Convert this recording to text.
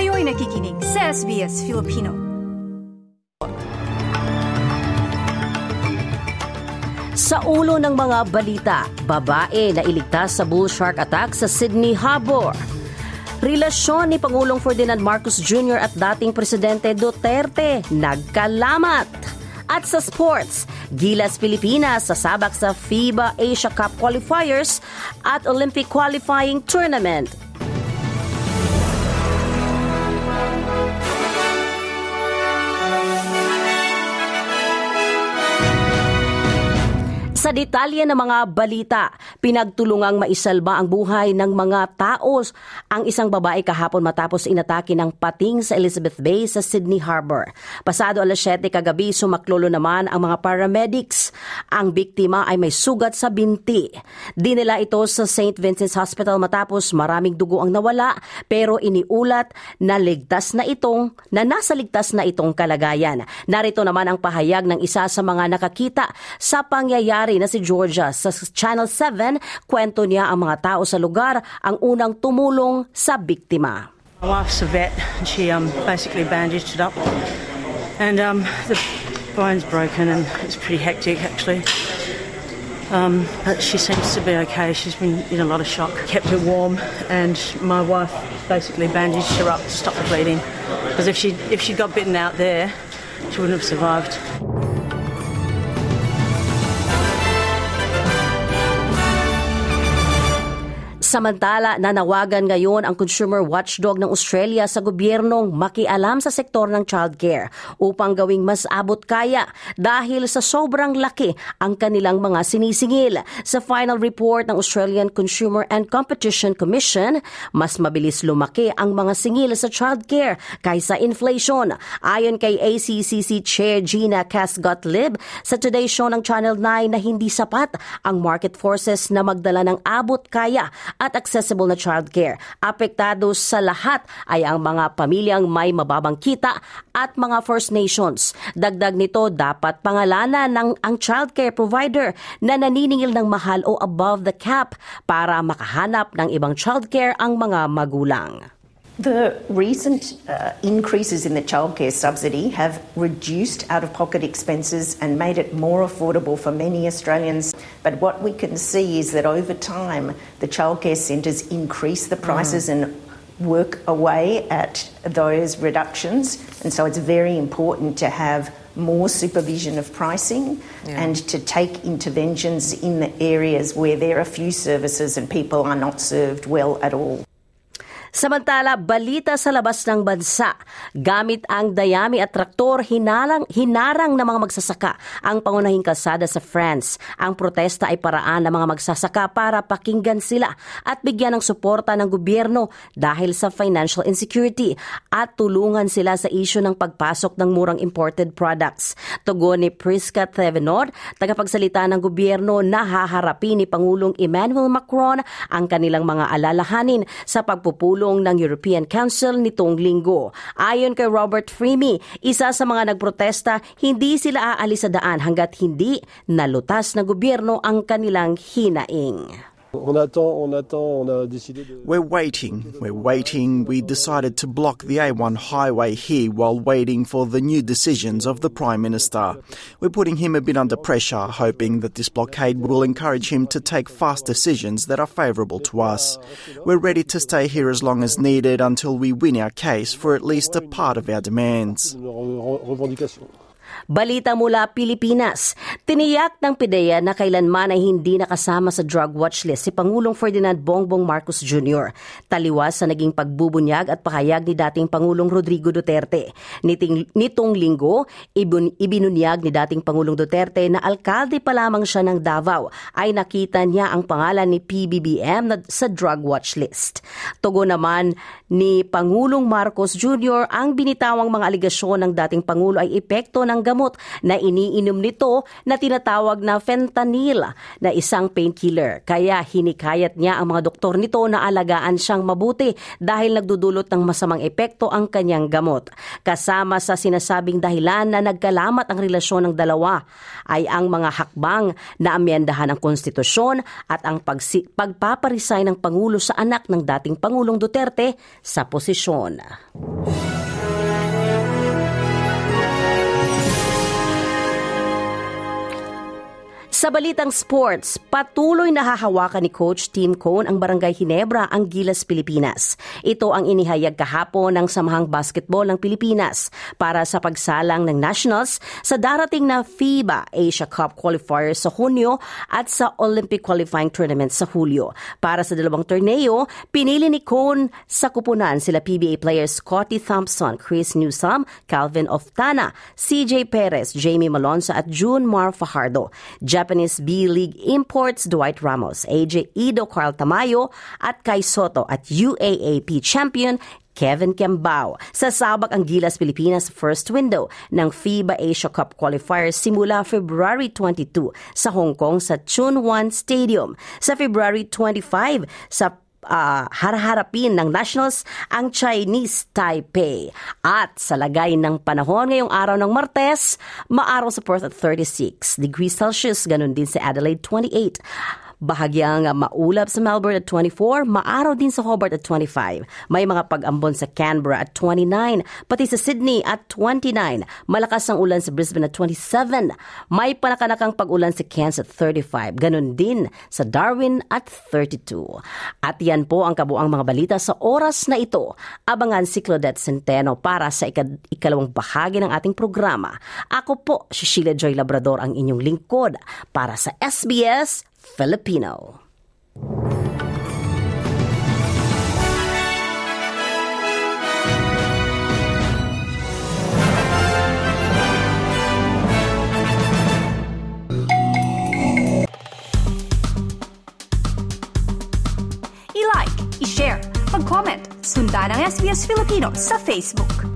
Kayo'y nakikinig sa SBS Filipino. Sa ulo ng mga balita, babae na iligtas sa bull shark attack sa Sydney Harbor. Relasyon ni Pangulong Ferdinand Marcos Jr. at dating Presidente Duterte nagkalamat. At sa sports, Gilas Pilipinas sasabak sa FIBA Asia Cup qualifiers at Olympic qualifying tournament. Sa detalye ng mga balita, pinagtulungang maisalba ang buhay ng mga taos ang isang babae kahapon matapos inatake ng pating sa Elizabeth Bay sa Sydney Harbor. Pasado alas 7 kagabi, sumaklolo naman ang mga paramedics. Ang biktima ay may sugat sa binti. Dinila ito sa St. Vincent's Hospital matapos maraming dugo ang nawala pero iniulat na ligtas na itong na nasa ligtas na itong kalagayan. Narito naman ang pahayag ng isa sa mga nakakita sa pangyayari na si Georgia. Sa Channel 7, kwento niya ang mga tao sa lugar ang unang tumulong sa biktima. My wife's a vet and she um, basically bandaged it up. And um, the bone's broken and it's pretty hectic actually. Um, but she seems to be okay. She's been in a lot of shock. Kept her warm, and my wife basically bandaged her up to stop the bleeding. Because if she if she got bitten out there, she wouldn't have survived. Samantala, nanawagan ngayon ang Consumer Watchdog ng Australia sa gobyernong makialam sa sektor ng childcare upang gawing mas abot kaya dahil sa sobrang laki ang kanilang mga sinisingil. Sa final report ng Australian Consumer and Competition Commission, mas mabilis lumaki ang mga singil sa childcare kaysa inflation. Ayon kay ACCC Chair Gina Cass-Gottlieb sa Today Show ng Channel 9 na hindi sapat ang market forces na magdala ng abot kaya at accessible na childcare. Apektado sa lahat ay ang mga pamilyang may mababang kita at mga First Nations. Dagdag nito, dapat pangalanan ng ang childcare provider na naniningil ng mahal o above the cap para makahanap ng ibang childcare ang mga magulang. The recent uh, increases in the childcare subsidy have reduced out of pocket expenses and made it more affordable for many Australians. But what we can see is that over time, the childcare centres increase the prices mm. and work away at those reductions. And so it's very important to have more supervision of pricing yeah. and to take interventions in the areas where there are few services and people are not served well at all. Samantala, balita sa labas ng bansa, gamit ang dayami at traktor, hinalang, hinarang ng mga magsasaka ang pangunahing kalsada sa France. Ang protesta ay paraan ng mga magsasaka para pakinggan sila at bigyan ng suporta ng gobyerno dahil sa financial insecurity at tulungan sila sa isyu ng pagpasok ng murang imported products. Tugon ni Priska Thevenot, tagapagsalita ng gobyerno na haharapin ni Pangulong Emmanuel Macron ang kanilang mga alalahanin sa pagpupulong pagpupulong ng European Council nitong linggo. Ayon kay Robert Freemy, isa sa mga nagprotesta, hindi sila aalis sa daan hanggat hindi nalutas ng gobyerno ang kanilang hinaing. On attend, on attend, on a décidé de... We're waiting, we're waiting. We decided to block the A1 highway here while waiting for the new decisions of the Prime Minister. We're putting him a bit under pressure, hoping that this blockade will encourage him to take fast decisions that are favourable to us. We're ready to stay here as long as needed until we win our case for at least a part of our demands. Balita mula Pilipinas. Tiniyak ng PIDEA na kailanman ay hindi nakasama sa drug watch list si Pangulong Ferdinand Bongbong Marcos Jr. Taliwas sa naging pagbubunyag at pahayag ni dating Pangulong Rodrigo Duterte. Niting, nitong linggo, ibun, ibinunyag ni dating Pangulong Duterte na alkalde pa lamang siya ng Davao ay nakita niya ang pangalan ni PBBM na, sa drug watch list. Tugo naman ni Pangulong Marcos Jr. ang binitawang mga aligasyon ng dating Pangulo ay epekto ng isang gamot na iniinom nito na tinatawag na fentanyl na isang painkiller. Kaya hinikayat niya ang mga doktor nito na alagaan siyang mabuti dahil nagdudulot ng masamang epekto ang kanyang gamot. Kasama sa sinasabing dahilan na nagkalamat ang relasyon ng dalawa ay ang mga hakbang na amyendahan ang konstitusyon at ang pagsi- pagpaparisay ng Pangulo sa anak ng dating Pangulong Duterte sa posisyon. Sa balitang sports, patuloy na hahawakan ni Coach Tim Cone ang Barangay Hinebra ang Gilas, Pilipinas. Ito ang inihayag kahapon ng Samahang Basketball ng Pilipinas para sa pagsalang ng Nationals sa darating na FIBA Asia Cup qualifiers sa Hunyo at sa Olympic Qualifying Tournament sa Hulyo. Para sa dalawang torneo, pinili ni Cone sa kupunan sila PBA players Scotty Thompson, Chris Newsom, Calvin Oftana, CJ Perez, Jamie Malonza at June Mar Fajardo. Japanese B-League imports Dwight Ramos, AJ Ido Carl Tamayo at Kai Soto at UAAP champion Kevin Kembao. Sasabak ang Gilas Pilipinas first window ng FIBA Asia Cup qualifiers simula February 22 sa Hong Kong sa Chun Wan Stadium. Sa February 25 sa uh, harharapin ng Nationals ang Chinese Taipei. At sa lagay ng panahon ngayong araw ng Martes, maaraw sa Perth at 36 degrees Celsius, ganun din sa Adelaide 28. Bahagyang maulap sa Melbourne at 24, maaraw din sa Hobart at 25. May mga pag-ambon sa Canberra at 29, pati sa Sydney at 29. Malakas ang ulan sa Brisbane at 27. May panakanakang pag-ulan sa Cairns at 35. Ganon din sa Darwin at 32. At yan po ang kabuang mga balita sa oras na ito. Abangan si Claudette Centeno para sa ikad- ikalawang bahagi ng ating programa. Ako po si Sheila Joy Labrador ang inyong lingkod para sa SBS Filipino. I-like, i-share, mag-comment, sundan ang SBS Filipino sa Facebook.